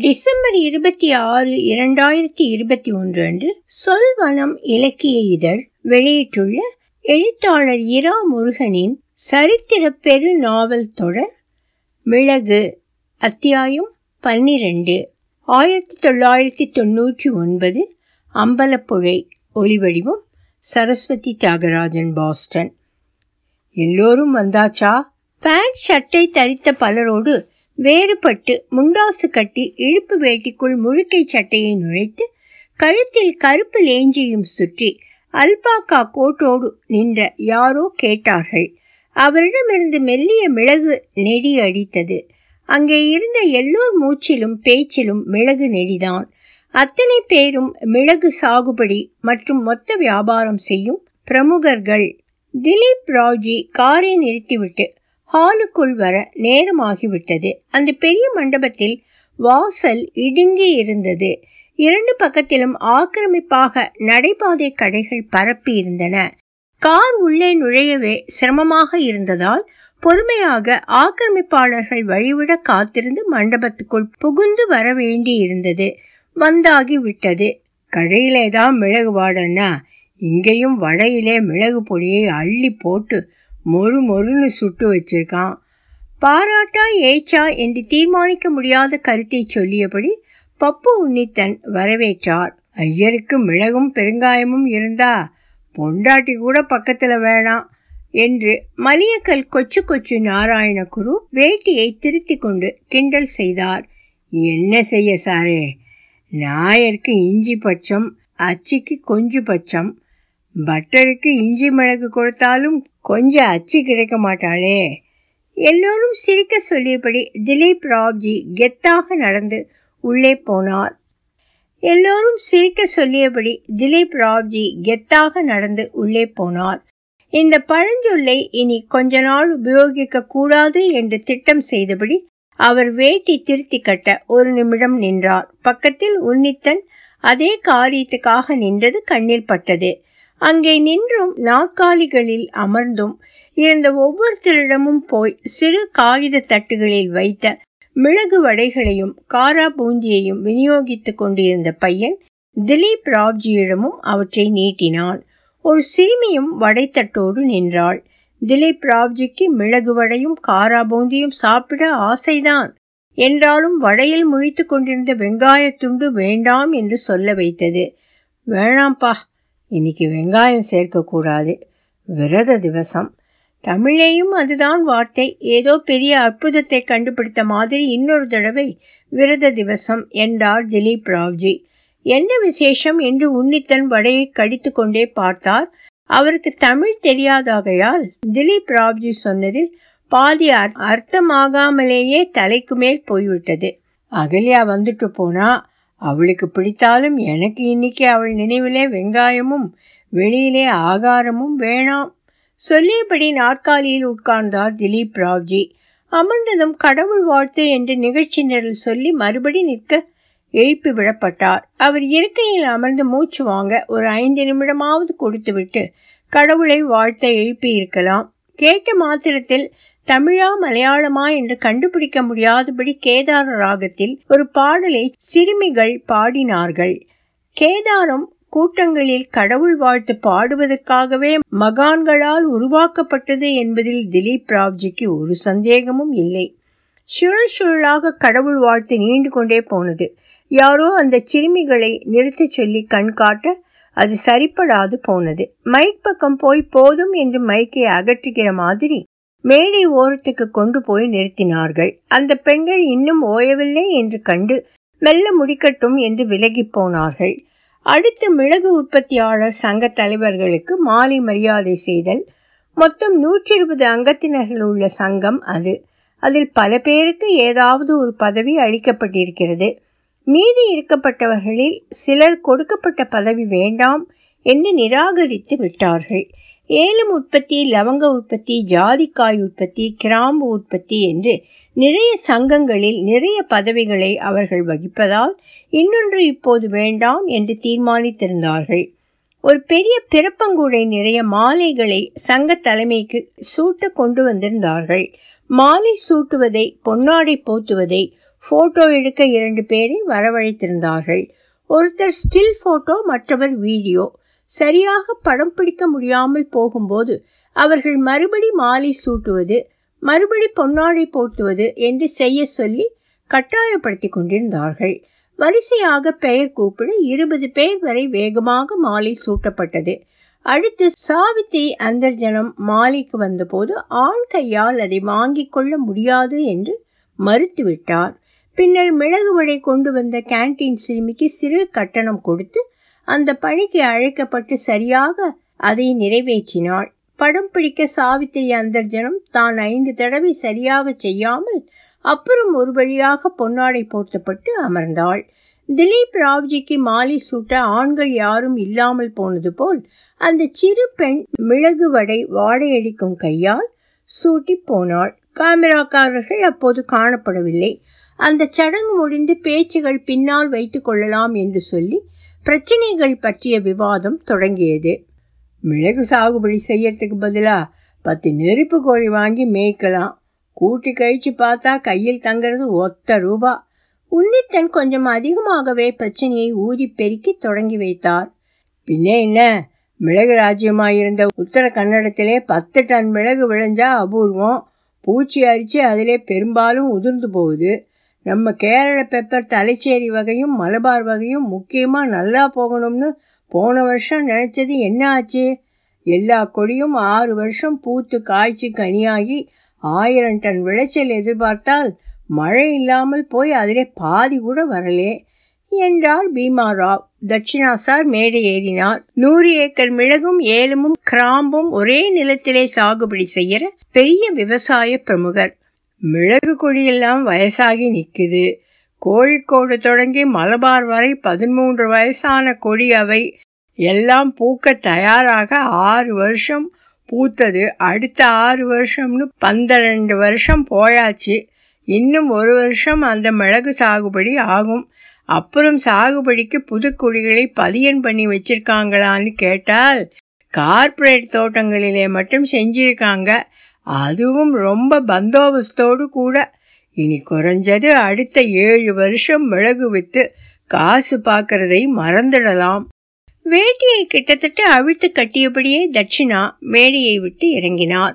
December இருபத்தி ஆறு இரண்டாயிரத்தி இருபத்தி ஒன்று அன்று சொல்வனம் இலக்கிய இதழ் வெளியிட்டுள்ள எழுத்தாளர் இரா முருகனின் சரித்திர பெரு நாவல் தொடர் மிளகு அத்தியாயம் பன்னிரண்டு. ஆயிரத்தி தொள்ளாயிரத்தி தொண்ணூற்றி ஒன்பது அம்பலப்புழை ஒலிவடிவம் சரஸ்வதி தியாகராஜன் பாஸ்டன். எல்லோரும் வந்தாச்சா? பேண்ட் ஷர்ட்டை தரித்த பலரோடு வேறுபட்டு முண்டாசு கட்டி இழுப்பு வேட்டிக்குள் முழுக்கை சட்டையை நுழைத்து கழுத்தில் கருப்பு லேஞ்சியும் சுற்றி அல்பாக்கா கோட்டோடு நின்ற யாரோ கேட்டார்கள். அவரிடமிருந்து மெல்லிய மிளகு நெடி அடித்தது. அங்கே இருந்த எல்லோர் மூச்சிலும் பேச்சிலும் மிளகு நெடிதான் அத்தனை பேரும் மிளகு சாகுபடி மற்றும் மொத்த வியாபாரம் செய்யும் பிரமுகர்கள். திலீப் ராவ்ஜி காரை நிறுத்திவிட்டு ஹாலுக்குள் வர நேரமாகிவிட்டது. அந்த பெரிய மண்டபத்தில் வாசல் இடுங்கி இருந்தது. இரண்டு பக்கத்திலும் ஆக்கிரமிப்பாக நடைபாதை கடைகள் பரப்பி இருந்தன. கார் உள்ளே நுழையவே சிரமமாக இருந்ததால் பொறுமையாக ஆக்கிரமிப்பாளர்கள் வழிவிட காத்திருந்து மண்டபத்துக்குள் புகுந்து வர வேண்டி இருந்தது. வந்தாகி விட்டது. கடையிலே தான் மிளகு வாடன்னா இங்கேயும் வடையிலே மிளகு பொடியை அள்ளி போட்டு மொறு மொறுன்னு சுட்டு வச்சிருக்கான். பாராட்டா ஏச்சா என்று தீர்மானிக்க முடியாத கருத்தை சொல்லியபடி பப்பு உன்னித்தன் வரவேற்றார். ஐயருக்கு மிளகும் பெருங்காயமும் இருந்தா பொண்டாட்டி கூட பக்கத்துல வேணாம் என்று மலியக்கல் கொச்சு கொச்சு நாராயணகுரு வேட்டியை திருத்தி கொண்டு கிண்டல் செய்தார். என்ன செய்ய சாரே? நாயருக்கு இஞ்சி பட்சம் அச்சிக்கு கொஞ்சு பட்சம் பட்டருக்கு இஞ்சி மிளகு கொடுத்தாலும் கொஞ்சம் அச்சு கிடைக்க மாட்டாளே. எல்லோரும் சிரிக்க சொல்லியபடி திலீப் ராவ்ஜி கெத்தாக நடந்து உள்ளே போனார். எல்லோரும் சிரிக்க சொல்லியபடி திலீப் ராவ்ஜி கெத்தாக நடந்து உள்ளே போனார். இந்த பழஞ்சொல்லை இனி கொஞ்ச நாள் உபயோகிக்க கூடாது என்று திட்டம் செய்தபடி அவர் வேட்டி திருத்தி கட்ட ஒரு நிமிடம் நின்றார். பக்கத்தில் உன்னித்தன் அதே காரியத்துக்காக நின்றது கண்ணில் பட்டது. அங்கே நின்றும் நாற்காலிகளில் அமர்ந்தும் இருந்த ஒவ்வொருத்தரிடமும் போய் சிறு காகித தட்டுகளில் வைத்த மிளகு வடைகளையும் காரா பூந்தியையும் விநியோகித்துக் கொண்டிருந்த பையன் திலீப் ராவ்ஜியிடமும் அவற்றை நீட்டினான். ஒரு சிறுமியும் வடைத்தட்டோடு நின்றாள். திலீப் ராவ்ஜிக்கு மிளகு வடையும் காரா பூந்தியும் சாப்பிட ஆசைதான். என்றாலும் வடையில் முழித்து கொண்டிருந்த வெங்காயத்துண்டு வேண்டாம் என்று சொல்ல வைத்தது. வேணாம்பா இன்னைக்கு வெங்காயம் சேர்க்கக்கூடாது. விரத திவசம். தமிழேயும் அதுதான் வார்த்தை. ஏதோ பெரிய அற்புதத்தை கண்டுபிடித்த மாதிரி இன்னொரு தடவை விரத திவசம் என்றார் திலீப் ராவ்ஜி. என்ன விசேஷம் என்று உன்னித்தன் வடையை கடித்து கொண்டே பார்த்தார். அவருக்கு தமிழ் தெரியாதாகையால் திலீப் ராவ்ஜி சொன்னதில் பாதி அர்த்தமாகாமலேயே தலைக்கு மேல் போய்விட்டது. அகல்யா வந்துட்டு போனா அவளுக்கு பிடித்தாலும் எனக்கு இன்னைக்கு அவள் நினைவிலே வெங்காயமும் வெளியிலே ஆகாரமும் வேணாம். சொல்லியபடி நாற்காலியில் உட்கார்ந்தார் திலீப் ராவ்ஜி. அமர்ந்ததும் கடவுள் வாழ்த்து என்று நிகழ்ச்சி நிரல் சொல்லி மறுபடி நிற்க எழுப்பி விடப்பட்டார். அவர் இருக்கையில் அமர்ந்து மூச்சு வாங்க ஒரு ஐந்து நிமிடமாவது கொடுத்துவிட்டு கடவுளை வாழ்த்த எழுப்பி இருக்கலாம் கேட்ட மாத்திரத்தில் தமிழா மலையாளமா என்று கண்டுபிடிக்க முடியாதபடி கேதார ராகத்தில் ஒரு பாடலை சிறுமிகள் பாடினார்கள். கேதாரம் கூட்டங்களில் கடவுள் வாழ்த்து பாடுவதற்காகவே மகான்களால் உருவாக்கப்பட்டது என்பதில் திலீப் ராவ்ஜிக்கு ஒரு சந்தேகமும் இல்லை. சுழல் சுழலாக கடவுள் வாழ்த்து நீண்டு கொண்டே போனது. யாரோ அந்த சிறுமிகளை நிறுத்தச் சொல்லி கண்காட்ட அது சரிப்படாது போனது. மைக் பக்கம் போய் போதும் என்று மைக்கை அகற்றுகிற மாதிரி மேடை ஓரத்துக்கு கொண்டு போய் நிறுத்தினார்கள். அந்த பெண்கள் இன்னும் ஓயவில்லை என்று கண்டு மெல்ல முடிக்கட்டும் என்று விலகி போனார்கள். அடுத்து மிளகு உற்பத்தியாளர் சங்க தலைவர்களுக்கு மாலை மரியாதை செய்தல். மொத்தம் நூற்றி இருபது அங்கத்தினர்கள் உள்ள சங்கம் அது. அதில் பல பேருக்கு ஏதாவது ஒரு பதவி அளிக்கப்பட்டிருக்கிறது. மீதி இருக்கப்பட்டவர்களில் சிலர் கொடுக்கப்பட்ட பதவி வேண்டாம் என்று நிராகரித்து விட்டார்கள். ஏலம் உற்பத்தி லவங்க உற்பத்தி ஜாதிக்காய் உற்பத்தி கிராம்பு உற்பத்தி என்று நிறைய சங்கங்களில் நிறைய பதவிகளை அவர்கள் வகிப்பதால் இன்னொன்று இப்போது வேண்டாம் என்று தீர்மானித்திருந்தார்கள். ஒரு பெரிய பிறப்பங்கூடை நிறைய மாலைகளை சங்க தலைமைக்கு சூட்ட கொண்டு வந்திருந்தார்கள். மாலை சூட்டுவதை பொன்னாடை போத்துவதை போட்டோ எடுக்க இரண்டு பேரை வரவழைத்திருந்தார்கள். ஒருத்தர் ஸ்டில் போட்டோ மற்றவர் வீடியோ. சரியாக படம் பிடிக்க முடியாமல் போகும்போது அவர்கள் மறுபடி மாலை சூட்டுவது மறுபடி பொன்னாடை போட்டுவது என்று செய்ய சொல்லி கட்டாயப்படுத்தி கொண்டிருந்தார்கள். வரிசையாக பெயர் கூப்பிட இருபது பேர் வரை வேகமாக மாலை சூட்டப்பட்டது. அடுத்து சாவித்திரி அந்தர்ஜனம் மாலைக்கு வந்தபோது ஆண் கையால் அதை வாங்கிக் கொள்ள முடியாது என்று மறுத்துவிட்டார். பின்னர் மிளகு வடை கொண்டு வந்த கேன்டீன் சிறுமிக்கு சிறு கட்டணம் கொடுத்து அந்த பணிக்கு அழைக்கப்பட்டு சரியாக அதை நிறைவேற்றினாள். படம் பிடிக்க சாவித்திரி அந்தர்ஜனம் தான் ஐந்து தடவை சரியாக செய்யாமல் அப்புறம் ஒரு வழியாக பொன்னாடை போர்த்தப்பட்டு அமர்ந்தாள். திலீப் ராவ்ஜிக்கு மாலை சூட்ட ஆண்கள் யாரும் இல்லாமல் போனது போல் அந்த சிறு பெண் மிளகு வடை வாடையடிக்கும் கையால் சூட்டி போனாள். கேமராக்காரர்கள் அப்போது காணப்படவில்லை. அந்த சடங்கு முடிந்து பேச்சுகள் பின்னால் வைத்துக்கொள்ளலாம் என்று சொல்லி பிரச்சனைகள் பற்றிய விவாதம் தொடங்கியது. மிளகு சாகுபடி செய்யறதுக்கு பதிலாக பத்து நெருப்பு கோழி வாங்கி மேய்க்கலாம். கூட்டி கழிச்சு பார்த்தா கையில் தங்கிறது ஒத்த ரூபா. உன்னித்தன் கொஞ்சம் அதிகமாகவே பிரச்சனையை ஊதி பெருக்கி தொடங்கி வைத்தார். பின்னே என்ன? மிளகு ராஜ்யமாயிருந்த உத்தர கன்னடத்திலே பத்து டன் மிளகு விளைஞ்சா அபூர்வம். பூச்சி அரிச்சு அதிலே பெரும்பாலும் உதிர்ந்து போகுது. நம்ம கேரள பெப்பர் தலைச்சேரி வகையும் மலபார் வகையும் முக்கியமாக நல்லா போகணும்னு போன வருஷம் நினச்சது என்ன ஆச்சு? எல்லா கொடியும் ஆறு வருஷம் பூத்து காய்ச்சி கனியாகி ஆயிரம் டன் விளைச்சல் எதிர்பார்த்தால் மழை இல்லாமல் போய் அதிலே பாதி கூட வரலே. என்றார் பீமாராவ் தட்சிணா சார் மேடை ஏறினார். நூறு ஏக்கர் மிளகும் ஏலமும் கிராம்பும் ஒரே நிலத்திலே சாகுபடி செய்யற பெரிய விவசாய பிரமுகர். மிளகு கொடியெல்லாம் வயசாகி நிற்குது. கோழிக்கோடு தொடங்கி மலபார் வரை பதிமூன்று வயசான கொடி அவை. எல்லாம் பூக்க தயாராக ஆறு வருஷம் பூத்தது. அடுத்த ஆறு வருஷம்னு பன்னிரண்டு வருஷம் போயாச்சு. இன்னும் ஒரு வருஷம் அந்த மிளகு சாகுபடி ஆகும். அப்புறம் சாகுபடிக்கு புதுக்குடிகளை பதியன் பண்ணி வச்சிருக்காங்களான்னு கேட்டால் கார்ப்பரேட் தோட்டங்களிலே மட்டும் செஞ்சிருக்காங்க. அதுவும் ரொம்ப பந்தோபஸ்தோடு கூட. இனி குறைஞ்சது அடுத்த ஏழு வருஷம் மிளகு வித்து காசு பார்க்கறதை மறந்துடலாம். வேட்டியை கிட்டத்தட்ட அவிழ்த்து கட்டியபடியே தட்சிணா மேடையை விட்டு இறங்கினார்.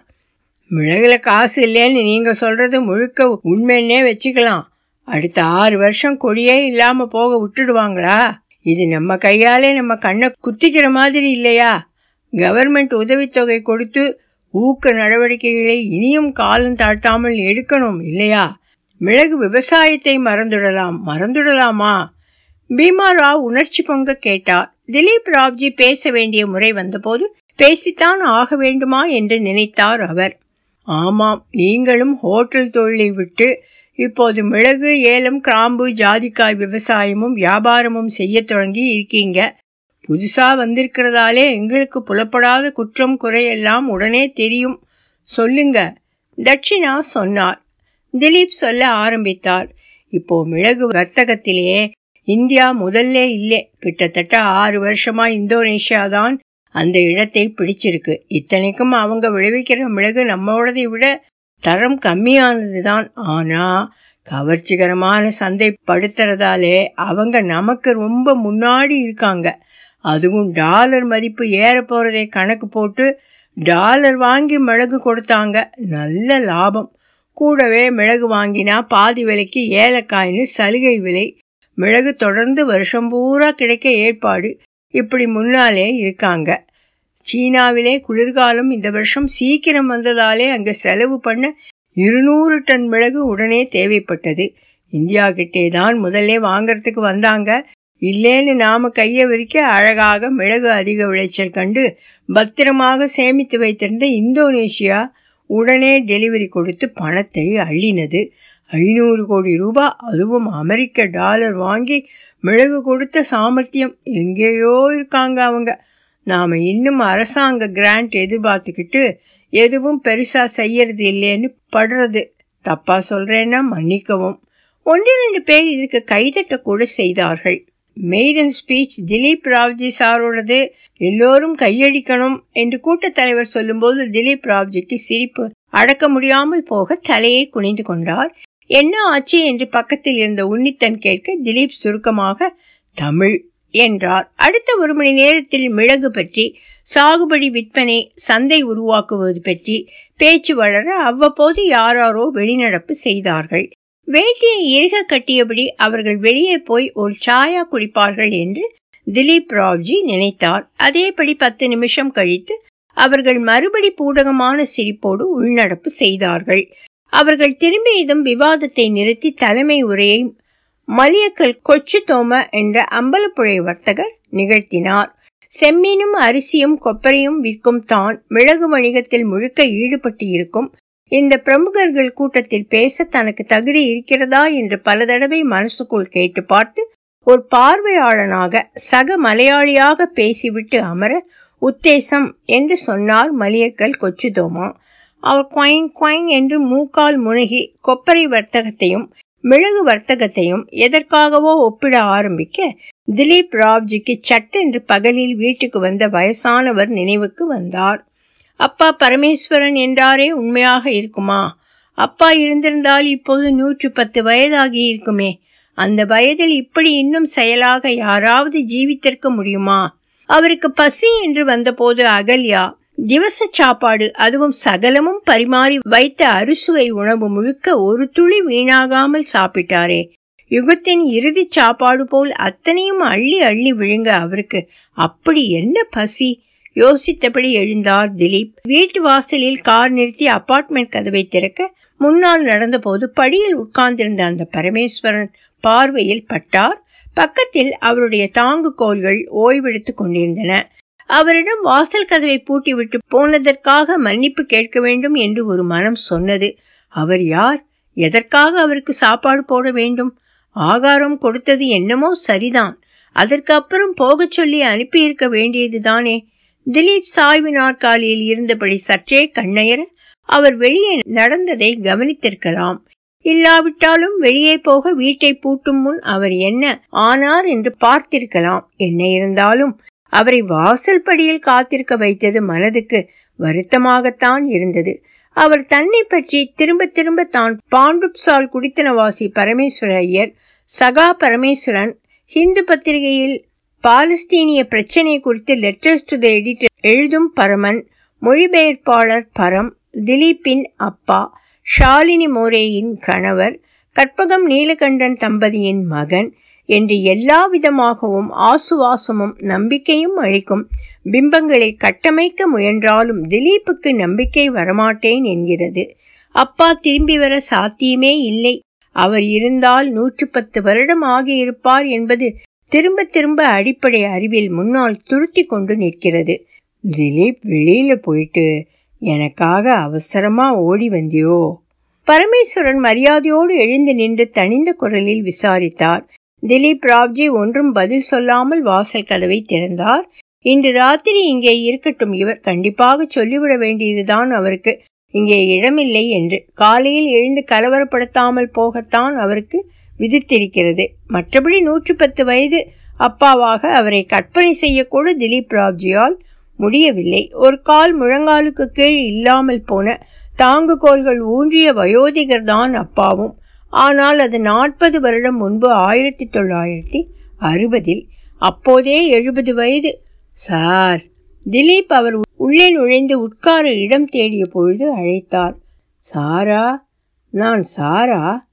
மிளகுல காசு இல்லைன்னு நீங்க சொல்றது முழுக்க உண்மைன்னே வச்சுக்கலாம். அடுத்த ஆறு வருஷம் கொடியே இல்லாம போக விட்டுடுவாங்களா? இது நம்ம கையாலே நம்ம கண்ணை குத்திக்கிற மாதிரி இல்லையா? கவர்மெண்ட் உதவித்தொகை கொடுத்து ஊக்க நடவடிக்கைகளை இனியும் காலம் தாழ்த்தாமல் எடுக்கணும் இல்லையா? மிளகு விவசாயத்தை மறந்துடலாம் மறந்துடலாமா? பீமா ராவ் உணர்ச்சி பொங்க கேட்டார். திலீப் ராவ்ஜி பேச வேண்டிய முறை வந்தபோது பேசித்தான் ஆக வேண்டுமா என்று நினைத்தார் அவர். ஆமாம் நீங்களும் ஹோட்டல் தொழிலை விட்டு இப்போது மிளகு ஏலம் கிராம்பு ஜாதிக்காய் விவசாயமும் வியாபாரமும் செய்ய தொடங்கி இருக்கீங்க. புதுசா வந்திருக்கிறதாலே எங்களுக்கு புலப்படாத குற்றம் குறையெல்லாம் உடனே தெரியும். சொல்லுங்க. தட்சிணா சொன்னார். திலீப் சொல்ல ஆரம்பித்தார். இப்போ மிளகு வர்த்தகத்திலேயே இந்தியா முதல்ல இல்லை. கிட்டத்தட்ட ஆறு வருஷமா இந்தோனேஷியா தான் அந்த இடத்தை பிடிச்சிருக்கு. இத்தனைக்கும் அவங்க விளைவிக்கிற மிளகு நம்மளோடதை விட தரம் கம்மியானது தான் ஆனா கவர்ச்சிகரமான சந்தைப்படுத்துறதாலே அவங்க நமக்கு ரொம்ப முன்னாடி இருக்காங்க. அதுவும் டாலர் மதிப்பு ஏற போறதை கணக்கு போட்டு டாலர் வாங்கி மிளகு கொடுத்தாங்க. நல்ல லாபம். கூடவே மிளகு வாங்கினா பாதி விலைக்கு ஏலக்காய்னு சலுகை விலை. மிளகு தொடர்ந்து வருஷம் பூரா கிடைக்க ஏற்பாடு. இப்படி முன்னாலே இருக்காங்க. சீனாவிலே குளிர்காலம் இந்த வருஷம் சீக்கிரம் வந்ததாலே அங்கே செலவு பண்ண இருநூறு டன் மிளகு உடனே தேவைப்பட்டது. இந்தியா கிட்டே தான் முதல்ல வாங்கறதுக்கு வந்தாங்க. இல்லேன்னு நாம கையை விரிக்க அழகாக மிளகு அதிக விளைச்சல் கண்டு பத்திரமாக சேமித்து வைத்திருந்த இந்தோனேஷியா உடனே டெலிவரி கொடுத்து பணத்தை அள்ளினது. ஐநூறு கோடி ரூபாய் அதுவும் அமெரிக்க டாலர் வாங்கி மிளகு கொடுத்த சாமர்த்தியம். எங்கேயோ இருக்காங்க அவங்க. நாம் இன்னும் அரசாங்க கிராண்ட் எதிர்பார்த்துக்கிட்டு எதுவும் பெருசாக செய்யறது இல்லைன்னு படுறது. தப்பா சொல்றேன்னா மன்னிக்கவும். ஒன்று ரெண்டு பேர் இதுக்கு கைதட்ட கூட செய்தார்கள். மெய்டன் ஸ்பீச் திலீப் ராவ்ஜி சாரோடது எல்லோரும் கையடிக்கணும் என்று கூட்டத் தலைவர் சொல்லும்போது திலீப் ராவ்ஜிக்கு சிரிப்பு. அடக்க முடியாமல் போக தலையை குனிந்து கொண்டார். என்ன ஆச்சு என்று பக்கத்தில் இருந்த உன்னித்தன் கேட்க திலீப் சுருக்கமாக தமிழ் என்றார். அடுத்த ஒரு மணி நேரத்தில் மிளகு பற்றி சாகுபடி விற்பனை சந்தை உருவாக்குவது பற்றி பேச்சு வளர அவ்வப்போது யாராரோ வெளிநடப்பு செய்தார்கள். வேட்டியை இறுக கட்டியபடி அவர்கள் வெளியே போய் ஒரு சாயா குடிப்பார்கள் என்று திலீப் ராவ்ஜி நினைத்தார். அதேபடி பத்து நிமிஷம் கழித்து அவர்கள் மறுபடி பூடகமான சிரிப்போடு உள்நடப்பு செய்தார்கள். அவர்கள் திரும்பியதும் விவாதத்தை நிறுத்தி தலைமை உரையை மலியக்கல் கொச்சு தோம என்ற அம்பலப்புழை வர்த்தகர் நிகழ்த்தினார். செம்மீனும் அரிசியும் கொப்பரையும் விற்கும் தான் மிளகு வணிகத்தில் முழுக்க ஈடுபட்டு இருக்கும் இந்த பிரமுகர்கள் கூட்டத்தில் பேச தனக்கு தகுதி இருக்கிறதா என்று பல தடவை மனசுக்குள் கேட்டு பார்த்து ஒரு பார்வையாளனாக சக மலையாளியாக பேசிவிட்டு அமர உத்தேசம் என்று சொன்னார் மலியக்கல் கொச்சுதோமா. அவர் குவைங் குவைங் என்று மூக்கால் முனகி கொப்பரை வர்த்தகத்தையும் மிளகு வர்த்தகத்தையும் எதற்காகவோ ஒப்பிட ஆரம்பிக்க திலீப் ராவ்ஜிக்கு சட்டென்று பகலில் வீட்டுக்கு வந்த வயசானவர் நினைவுக்கு வந்தார். அப்பா பரமேஸ்வரன் என்றாரே உண்மையாக இருக்குமா? அப்பா இருந்திருந்தால் இப்போது நூற்று பத்து வயதாகி இருக்குமே. அந்த வயதில் இப்படி இன்னும் செயலாக யாராவது ஜீவித்திருக்க முடியுமா? அவருக்கு பசி என்று வந்தபோது அகல்யா திவச சாப்பாடு அதுவும் சகலமும் பரிமாறி வைத்த அறுசுவை உணவு முழுக்க ஒரு துளி வீணாகாமல் சாப்பிட்டாரே. யுகத்தின் இறுதி சாப்பாடு போல் அத்தனையும் அள்ளி அள்ளி விழுங்க அவருக்கு. அப்படி என்ன பசி? யோசித்தபடி எழுந்தார் திலீப். வீட்டு வாசலில் கார் நிறுத்தி அபார்ட்மெண்ட் கதவை திறக்க முன்னால் நடந்தபோது படியில் உட்கார்ந்திருந்த அந்த பரமேஸ்வரன் பார்வையில் பட்டார். பக்கத்தில் அவருடைய தாங்கு கோல்கள் ஓய்வெடுத்துக் கொண்டிருந்தன. அவரிடம் வாசல் கதவை பூட்டிவிட்டு போனதற்காக மன்னிப்பு கேட்க வேண்டும் என்று ஒரு மனம் சொன்னது. அவர் யார்? எதற்காக அவருக்கு சாப்பாடு போட வேண்டும்? ஆகாரம் கொடுத்தது என்னமோ சரிதான். அதற்கு அப்புறம் போகச் சொல்லி அனுப்பியிருக்க வேண்டியதுதானே. திலீப் சாய்வு நாற்காலியில் இருந்தபடி சற்றே கண்ணயர அவர் வெளியே நடந்ததை கவனித்திருக்கலாம். இல்லாவிட்டாலும் வெளியே போக வீட்டை பூட்டும் முன் அவர் என்ன ஆனார் என்று பார்த்திருக்கலாம். என்ன இருந்தாலும் அவரை வாசல் படியில் காத்திருக்க வைத்தது மனதுக்கு வருத்தமாகத்தான் இருந்தது. அவர் தன்னை பற்றி திரும்ப திரும்ப தான் பாண்டுப்சால் குடித்தனவாசி பரமேஸ்வர ஐயர் சகா பரமேஸ்வரன் ஹிந்து பத்திரிகையில் பாலஸ்தீனிய பிரச்சனை குறித்து லெட்டர்ஸ் டு த எடிட்டர் எழுதும் பரமன் மொழிபெயர்ப்பாளர் பரம் திலீப்பின் அப்பா ஷாலினி மோரேயின் கணவர் கற்பகம் நீலகண்டன் தம்பதியின் மகன் என்று எல்லா விதமாகவும் ஆசுவாசமும் நம்பிக்கையும் அளிக்கும் பிம்பங்களை கட்டமைக்க முயன்றாலும் திலீப்புக்கு நம்பிக்கை வரமாட்டேன் என்கிறது. அப்பா திரும்பி வர சாத்தியமே இல்லை. அவர் இருந்தால் நூற்று பத்து வருடம் ஆகியிருப்பார் என்பது திரும்ப திரும்ப அடிப்படை அறிவில் முன்னால் துருத்தி கொண்டு நிற்கிறது. திலீப் வெளியில போயிட்டு எனக்காக அவசரமா ஓடி வந்தியோ? பரமேஸ்வரன் மரியாதையோடு எழுந்து நின்று தனிந்த குரலில் விசாரித்தார். திலீப் ராவ்ஜி ஒன்றும் பதில் சொல்லாமல் வாசல் கதவை திறந்தார். இன்று ராத்திரி இங்கே இருக்கட்டும் இவர் கண்டிப்பாக சொல்லிவிட வேண்டியதுதான் அவருக்கு. இங்கே இடமில்லை என்று. காலையில் எழுந்து கலவரப்படுத்தாமல் போகத்தான் அவருக்கு விதித்திருக்கிறது. மற்றபடி நூற்று பத்து வயது அப்பாவாக அவரை கற்பனை செய்யக்கூட திலீப் ராவ்ஜியால் முடியவில்லை. ஒரு கால் முழங்காலுக்கு கீழ் இல்லாமல் போன தாங்குகோள்கள் ஊன்றிய வயோதிகர் தான் அப்பாவும். ஆனால் அது நாற்பது வருடம் முன்பு ஆயிரத்தி தொள்ளாயிரத்தி அறுபதில் அப்போதே எழுபது வயது. சார் திலீப் அவர் உள்ளே நுழைந்து உட்கார இடம் தேடிய பொழுது அழைத்தார். சாரா நான் சாரா?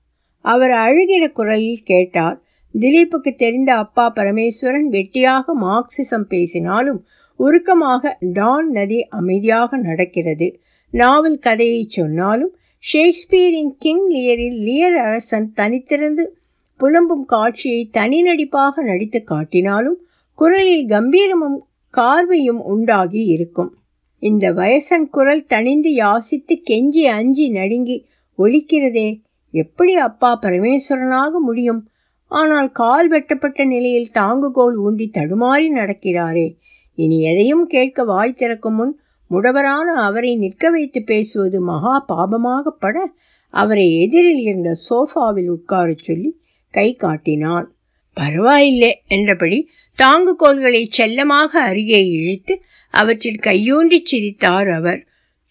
அவர் அழுகிற குரலில் கேட்டார். திலீப்புக்கு தெரிந்த அப்பா பரமேஸ்வரன் வெட்டியாக மார்க்சிசம் பேசினாலும் உருக்கமாக டான் நதி அமைதியாக நடக்கிறது. நாவல் கதையை சொன்னாலும் ஷேக்ஸ்பியரின் கிங் லியரில் லியர் அரசன் தனித்திருந்து புலம்பும் காட்சியை தனி நடிப்பாக நடித்து காட்டினாலும் குரலில் கம்பீரமும் கார்வையும் உண்டாகி இருக்கும். இந்த வயசன் குரல் தணிந்து யாசித்து கெஞ்சி அஞ்சி நடுங்கி ஒலிக்கிறதே எப்படி அப்பா பரமேஸ்வரனாக முடியும்? ஆனால் கால் வெட்டப்பட்ட நிலையில் தாங்குகோல் ஊண்டி தடுமாறி நடக்கிறாரே. இனி எதையும் கேட்க வாய் திறக்கும் முன் முடவரான அவரை நிற்க வைத்து பேசுவது மகா பாபமாகப்பட அவரை எதிரில் இருந்த சோஃபாவில் உட்காரச் சொல்லி கை காட்டினான். பரவாயில்லை என்றபடி தாங்குகோல்களை செல்லமாக அருகே இழுத்து அவற்றில் கையூன்றி சிரித்தார் அவர்.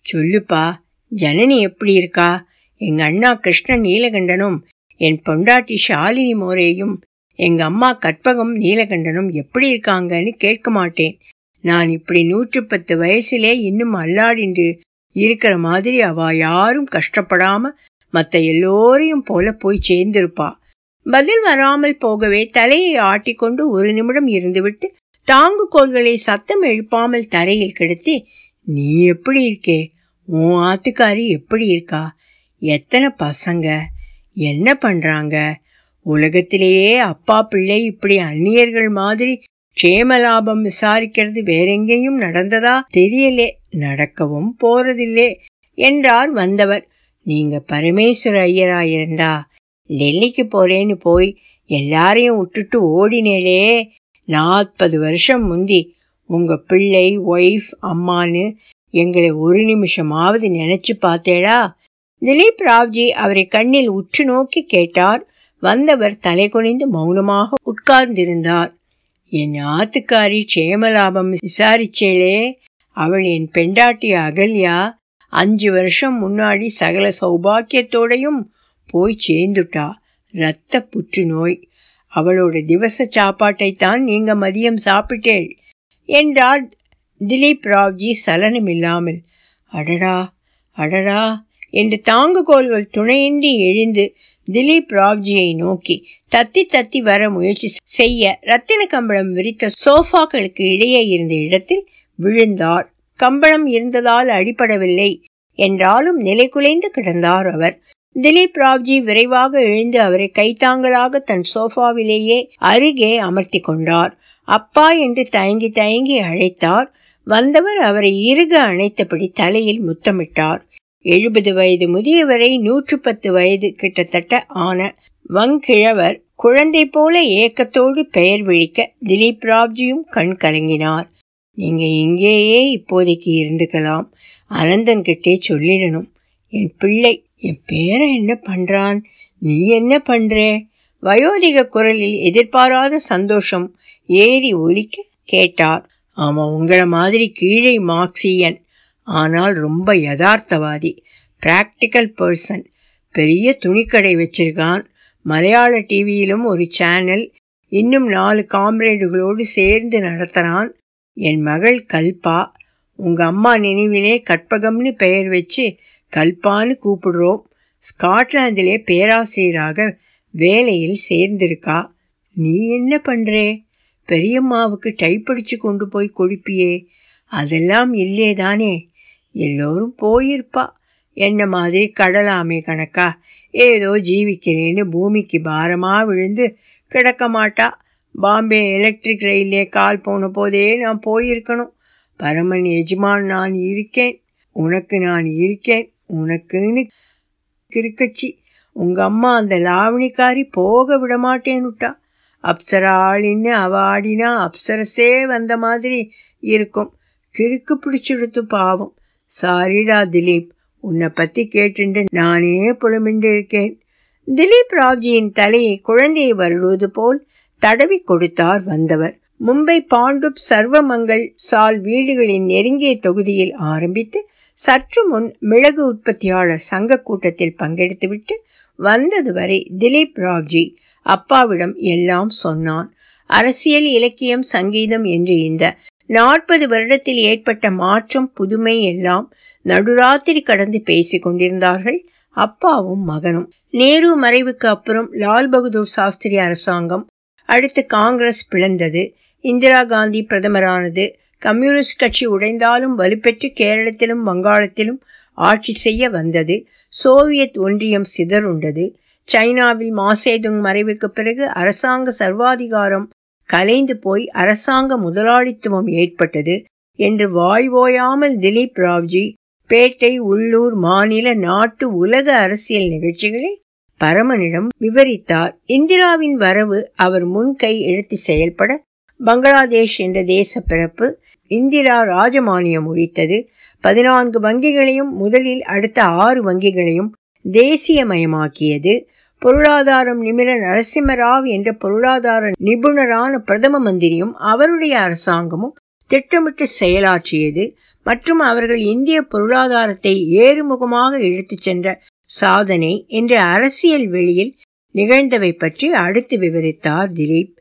சொல்லுப்பா ஜனனி எப்படி இருக்கா? எங்க அண்ணா கிருஷ்ணன் நீலகண்டனும் என் பொண்டாட்டி ஷாலினி மோரேயும் எங்க அம்மா கற்பகம் நீலகண்டனும் எப்படி இருக்காங்கன்னு கேட்க மாட்டேன். நான் இப்படி நூற்று பத்து வயசுலே இன்னும் அல்லாடிண்டு இருக்கிற மாதிரி அவ யாரும் கஷ்டப்படாம மற்ற எல்லோரையும் போல போய் சேர்ந்திருப்பா. பதில் வராமல் போகவே தலையை ஆட்டிக்கொண்டு ஒரு நிமிடம் இருந்துவிட்டு தாங்கு கோல்களை சத்தம் எழுப்பாமல் தரையில் கிடத்தி நீ எப்படி இருக்கே? உன் ஆத்துக்காரி எப்படி இருக்கா? எத்தனை பசங்க? என்ன பண்றாங்க? உலகத்திலேயே அப்பா பிள்ளை இப்படி அந்நியர்கள் மாதிரி க்ஷேம லாபம் விசாரிக்கிறது வேறெங்கேயும் நடந்ததா தெரியலே. நடக்கவும் போறதில்லே என்றார் வந்தவர். நீங்க பரமேஸ்வர ஐயராயிருந்தா டெல்லிக்கு போறேன்னு போய் எல்லாரையும் விட்டுட்டு ஓடினேளே. நாற்பது வருஷம் முந்தி உங்க பிள்ளை ஒய்ஃப் அம்மான்னு எங்களை ஒரு நிமிஷமாவது நினைச்சு பார்த்தேடா திலீப் ராவ்ஜி அவரை கண்ணில் உற்று நோக்கி கேட்டார். வந்தவர் தலை குனிந்து மௌனமாக உட்கார்ந்திருந்தார். என் ஆத்துக்காரி சேமலாபம் விசாரிச்சேளே. அவள் என் பெண்டாட்டி அகல்யா. அஞ்சு வருஷம் முன்னாடி சகல சௌபாக்கியத்தோடையும் போய் சேர்ந்துட்டா. இரத்த புற்றுநோய். அவளோட திவச சாப்பாட்டைத்தான் நீங்க மதியம் சாப்பிட்டேள் என்றார் திலீப் ராவ்ஜி சலனமில்லாமல். அடடா அடடா. என்று தாங்குகோள்கள் துணையின்றி எழுந்து திலீப் ராவ்ஜியை நோக்கி தத்தி தத்தி வர முயற்சி செய்ய ரத்தின கம்பளம் விரித்த சோஃபாக்களுக்கு இடையே இருந்த இடத்தில் விழுந்தார். கம்பளம் இருந்ததால் அடிபடவில்லை என்றாலும் நிலை குலைந்து கிடந்தார் அவர். திலீப் ராவ்ஜி விரைவாக எழுந்து அவரை கைத்தாங்கலாக தன் சோஃபாவிலேயே அருகே அமர்த்தி கொண்டார். அப்பா என்று தயங்கி தயங்கி அழைத்தார். வந்தவர் அவரை இறுக அணைத்தபடி தலையில் முத்தமிட்டார். எழுபது வயது முதியவரை நூற்று பத்து வயது கிட்டத்தட்ட ஆன வங்கிழவர் குழந்தை போல ஏக்கத்தோடு பெயர் விழிக்க திலீப் ராவ்ஜியும் கண் கலங்கினார். நீங்க இங்கேயே இப்போதைக்கு இருந்துக்கலாம். அனந்தன் கிட்டே சொல்லிடணும். என் பிள்ளை என் பேரை என்ன பண்றான்? நீ என்ன பண்றே வயோதிக குரலில் எதிர்பாராத சந்தோஷம் ஏறி ஒலிக்க கேட்டார். ஆமா உங்களை மாதிரி கீழே மார்க்சியன் ஆனால் ரொம்ப யதார்த்தவாதி பிராக்டிக்கல் பர்சன் பெரிய துணிக்கடை வச்சிருக்கான். மலையாள டிவியிலும் ஒரு சேனல் இன்னும் நாலு காம்ரேடுகளோடு சேர்ந்து நடத்துகிறான் என் மகள் கல்பா. உங்கள் அம்மா நினைவிலே கற்பகம்னு பெயர் வச்சு கல்பான்னு கூப்பிடுறோம். ஸ்காட்லாந்திலே பேராசிரியராக வேலையில் சேர்ந்திருக்கா. நீ என்ன பண்ணுறே பெரியம்மாவுக்கு டைப்படிச்சு கொண்டு போய் கொடுப்பியே. அதெல்லாம் இல்லேதானே? தானே எல்லோரும் போயிருப்பா. என்ன மாதிரி கடலாமே கணக்கா? ஏதோ ஜீவிக்கிறேன்னு பூமிக்கு பாரமா விழுந்து கிடக்க மாட்டா. பாம்பே எலக்ட்ரிக் ரயிலே கால் போன போதே நான் போயிருக்கணும். பரமன் எஜமான் நான் இருக்கேன். உனக்கு நான் இருக்கேன். உனக்குன்னு இருக்கச்சி உங்க அம்மா அந்த லாவணிக்காரி போக விட மாட்டேன்னுட்டா அப்சரா ஆளின்னு அவ ஆடினா அப்சரஸே வந்த மாதிரி இருக்கும். கிறுக்கு பிடிச்சிடுத்து பாவம். சாரிடா திலீப். உன்னை பத்தி கேட்டுண்டு நானே புலமிண்டு இருக்கேன். திலீப் ராவ்ஜியின் தலையை குழந்தையை வருடுவது போல் தடவி கொடுத்தார் வந்தவர். மும்பை பாண்டுப் சர்வமங்கள் சால் வீடுகளின் நெருங்கிய தொகுதியில் ஆரம்பித்து சற்று முன் மிளகு உற்பத்தியாளர் சங்க கூட்டத்தில் பங்கெடுத்துவிட்டு வந்தது வரை திலீப் ராவ்ஜி அப்பாவிடம் எல்லாம் சொன்னான். அரசியல் இலக்கியம் சங்கீதம் என்று இந்த நாற்பது வருடத்தில் ஏற்பட்ட மாற்றம் புதுமை எல்லாம் நடுராத்திரி கடந்து பேசிக் கொண்டிருந்தார்கள் அப்பாவும் மகனும். நேரு மறைவுக்கு அப்புறம் லால் பகதூர் சாஸ்திரி அரசாங்கம் அடுத்து காங்கிரஸ் பிளந்தது. இந்திரா காந்தி பிரதமரானது கம்யூனிஸ்ட் கட்சி உடைந்தாலும் வலுப்பெற்று கேரளத்திலும் வங்காளத்திலும் ஆட்சி செய்ய வந்தது. சோவியத் ஒன்றியம் சிதறுண்டது. சைனாவில் மாசேதுங் மறைவுக்கு பிறகு அரசாங்க சர்வாதிகாரம் கலைந்து போய் அரசாங்க முதலாளித்துவம் ஏற்பட்டது என்று வாய் ஓயாமல் திலீப் ராவ்ஜி பேட்டை உள்ளூர் மாநில நாட்டு உலக அரசியல் நிகழ்ச்சிகளை பரமனிடம் விவரித்தார். இந்திராவின் வரவு அவர் முன் கை எடுத்து செயல்பட பங்களாதேஷ் என்ற தேச பிறப்பு இந்திரா ராஜமானியம் ஒழித்தது. பதினான்கு வங்கிகளையும் முதலில் அடுத்த ஆறு வங்கிகளையும் தேசியமயமாக்கியது. பொருளாதாரம் நிமிர நரசிம்மராவ் என்ற பொருளாதார நிபுணரான பிரதம மந்திரியும் அவருடைய அரசாங்கமும் திட்டமிட்டு செயலாற்றியது மற்றும் அவர்கள் இந்திய பொருளாதாரத்தை ஏறுமுகமாக இழுத்துச் சென்ற சாதனை என்று அரசியல் வெளியில் நிகழ்ந்தவை பற்றி அடுத்து விவரித்தார் திலீப்.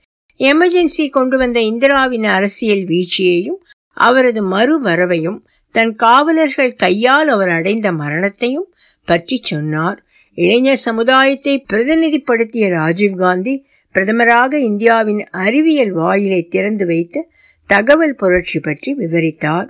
எமர்ஜென்சி கொண்டு வந்த இந்திராவின் அரசியல் வீழ்ச்சியையும் அவரது மறு வரவையும் தன் காவலர்கள் கையால் அவர் அடைந்த மரணத்தையும் பற்றி சொன்னார். இளைஞர் சமுதாயத்தை பிரதிநிதிப்படுத்திய ராஜீவ்காந்தி பிரதமராக இந்தியாவின் அறிவியல் வாயிலை திறந்து வைத்து தகவல் புரட்சி பற்றி விவரித்தார்.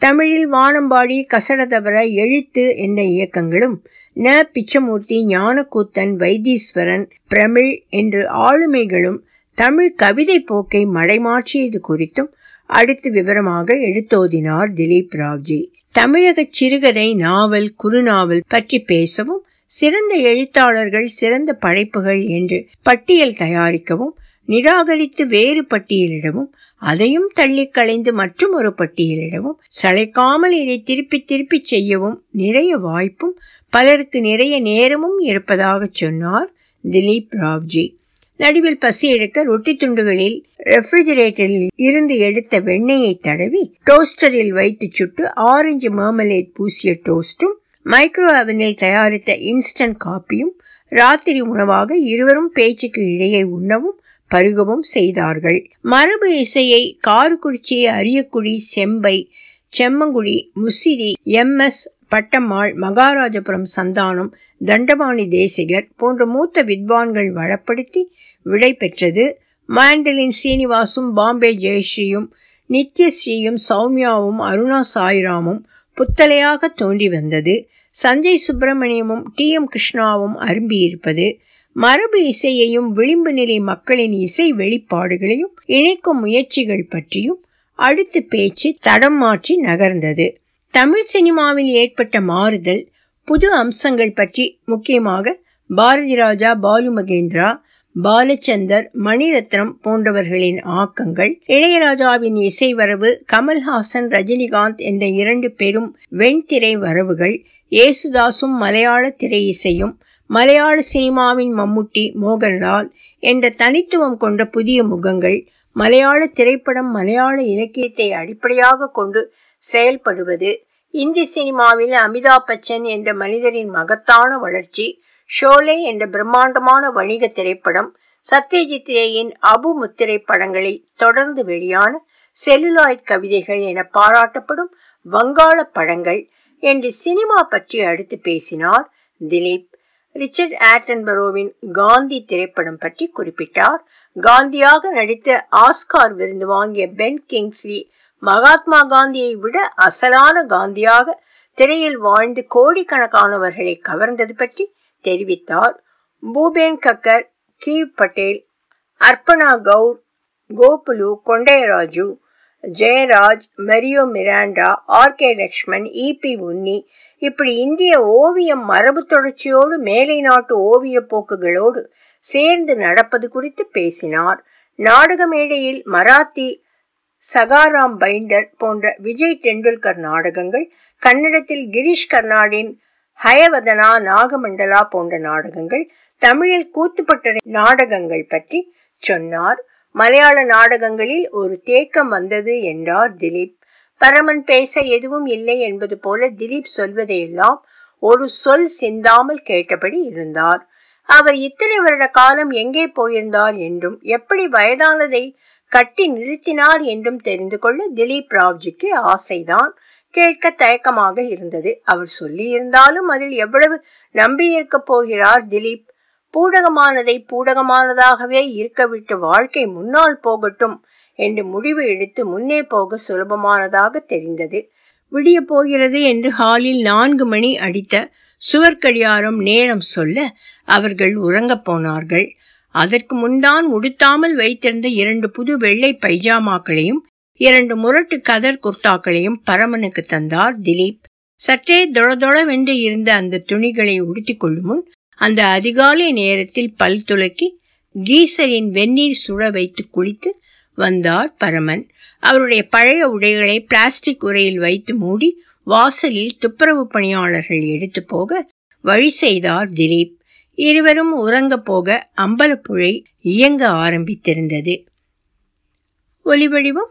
தமிழில் வானம்பாடி கசடதவர எழுத்து என்ற இயக்கங்களும் ந. பிச்சமூர்த்தி ஞானக்கூத்தன் வைத்தீஸ்வரன் பிரமிழ் என்று ஆளுமைகளும் தமிழ் கவிதை போக்கை மடைமாற்றியது குறித்தும் அடுத்து விவரமாக எடுத்தோதினார் திலீப் ராவ்ஜி. தமிழக சிறுகதை நாவல் குறுநாவல் பற்றி பேசவும் சிறந்த எழுத்தாளர்கள் சிறந்த படைப்புகள் என்று பட்டியல் தயாரிக்கவும் நிராகரித்து வேறு பட்டியலிடவும் அதையும் தள்ளி களைந்து மற்றும் ஒரு பட்டியலிடவும் சளைக்காமல் இதை திருப்பி திருப்பி செய்யவும் நிறைய வாய்ப்பும் பலருக்கு நிறைய நேரமும் இருப்பதாக சொன்னார் திலீப் ராவ்ஜி. நடுவில் பசி எடுக்க ரொட்டி துண்டுகளில் ரெஃப்ரிஜரேட்டரில் இருந்து எடுத்த வெண்ணெயை தடவி டோஸ்டரில் வைத்து சுட்டு ஆரஞ்சு மார்மலேட் பூசிய டோஸ்டும் மைக்ரோ அவனில் தயாரித்த இன்ஸ்டன்ட் காப்பியும் ராத்திரி உணவாக இருவரும் பேச்சுக்கு இடையே உண்ணவும் பருகவும் செய்தார்கள். மரபு இசையை காரக்குறிச்சி அரியக்குடி செம்பை செம்மங்குடி முசிறி எம் எஸ் பட்டம்மாள் மகாராஜபுரம் சந்தானம் தண்டபாணி தேசிகர் போன்ற மூத்த வித்வான்கள் வளப்படுத்தி விடை பெற்றது. மாண்டலின் சீனிவாசும் பாம்பே ஜெயஸ்ரீயும் நித்யஸ்ரீயும் சௌமியாவும் அருணா சாய்ராமும் புத்தலையாக தோன்றி வந்தது. சஞ்சய் சுப்பிரமணியமும் டி. எம். கிருஷ்ணாவும் அரும்பியிருப்பது மரபு இசையையும் விளிம்பு நிலை மக்களின் இசை வெளிப்பாடுகளையும் இணைக்கும் முயற்சிகள் பற்றியும் அடுத்து பேச்சு தடம் மாற்றி நகர்ந்தது. தமிழ் சினிமாவில் ஏற்பட்ட மாறுதல் புது அம்சங்கள் பற்றி முக்கியமாக பாரதி ராஜா பாலு மகேந்திரா பாலச்சந்தர் மணிரத்னம் போன்றவர்களின் ஆக்கங்கள் இளையராஜாவின் இசை வரவு கமல்ஹாசன் ரஜினிகாந்த் என்ற இரண்டு பெரும் வெண்திரை வரவுகள் ஏசுதாசும் மலையாள திரை இசையும் மலையாள சினிமாவின் மம்முட்டி மோகன்லால் என்ற தனித்துவம் கொண்ட புதிய முகங்கள் மலையாள திரைப்படம் மலையாள இலக்கியத்தை அடிப்படையாக கொண்டு செயல்படுவது இந்தி சினிமாவில் அமிதாப் பச்சன் என்ற மனிதரின் மகத்தான வளர்ச்சி ஷோலே என்ற பிரம்மாண்டமான வணிக திரைப்படம் சத்யஜித் ரேயின் அபு முத்திரை படங்களை தொடர்ந்து வெளியான செல்லுலாய்ட் கவிதைகள் என பாராட்டப்படும் வங்காள படங்கள் என்று சினிமா பற்றி அடுத்து பேசினார் திலீப். ரிச்சர்ட் ஆட்டன்பரோவின் காந்தி திரைப்படம் பற்றி குறிப்பிட்டார். காந்தியாக நடித்த ஆஸ்கார் விருந்து வாங்கிய பென் கிங்ஸ்லி மகாத்மா காந்தியை விட அசலான காந்தியாக திரையில் வாழ்ந்து கோடிக்கணக்கானவர்களை கவர்ந்தது பற்றி தெரிவித்தார். பூபேன் கக்கர் கி. பட்டேல் அர்ப்பணா கவுர் கோபுலு கொண்டையராஜு ஜெயராஜ் மெரியோ மிராண்டா ஆர். கே. லக்ஷ்மண் இபி உன்னி இப்படி இந்திய ஓவியம் மரபு தொடர்ச்சியோடு மேலை நாட்டு ஓவிய போக்குகளோடு சேர்ந்து நடப்பது குறித்து பேசினார். நாடக மேடையில் மராத்தி சகாராம் பைண்டர் போன்ற விஜய் டெண்டுல்கர் நாடகங்கள் கன்னடத்தில் கிரீஷ் கர்நாடின் ஹயவதனா நாகமண்டலா போன்ற நாடகங்கள் தமிழில் கூத்துப்பட்ட நாடகங்கள் பற்றி சொன்னார். மலையாள நாடகங்களில் ஒரு தேக்கம் வந்தது என்றார் திலீப். பரமன் பேச எதுவும் இல்லை என்பது போல திலீப் சொல்வதையெல்லாம் ஒரு சொல் சிந்தாமல் கேட்டபடி இருந்தார். அவர் இத்தனை வருட காலம் எங்கே போயிருந்தார் என்றும் எப்படி வயதானதை கட்டி நிறுத்தினார் என்றும் தெரிந்து கொள்ள திலீப் ராவ்ஜிக்கு ஆசைதான். கேட்க தயக்கமாக இருந்தது. அவர் சொல்லியிருந்தாலும் அதில் எவ்வளவு நம்பியிருக்க போகிறார் திலீப். பூடகமானதை பூடகமானதாகவே இருக்கவிட்டு வாழ்க்கை முன்னால் போகட்டும் என்று முடிவு எடுத்து முன்னே போக சுலபமானதாக தெரிந்தது. விடிய போகிறது என்று ஹாலில் நான்கு மணி அடித்த சுவர்கடியாரம் நேரம் சொல்ல அவர்கள் உறங்கப் போனார்கள். அதற்கு முன்தான் உடுத்தாமல் வைத்திருந்த இரண்டு புது வெள்ளை பைஜாமாக்களையும் இரண்டு முரட்டு கதர் குர்தாக்களையும் பரமனுக்கு தந்தார் திலீப். சற்றே தொளதொளவென்று இருந்த அந்த துணிகளை உடுத்திக் கொள்ளும் முன் அந்த அதிகாலை நேரத்தில் பல் துலக்கி கீசரின் வெந்நீர் சுட வைத்து குளித்து வந்தார் பரமன். அவருடைய பழைய உடைகளை பிளாஸ்டிக் உரையில் வைத்து மூடி வாசலில் துப்புரவு பணியாளர்கள் எடுத்து போக வழி செய்தார் திலீப். இருவரும் உறங்க போக அம்பலப்புழை இயங்க ஆரம்பித்திருந்தது. ஒலிவடிவம்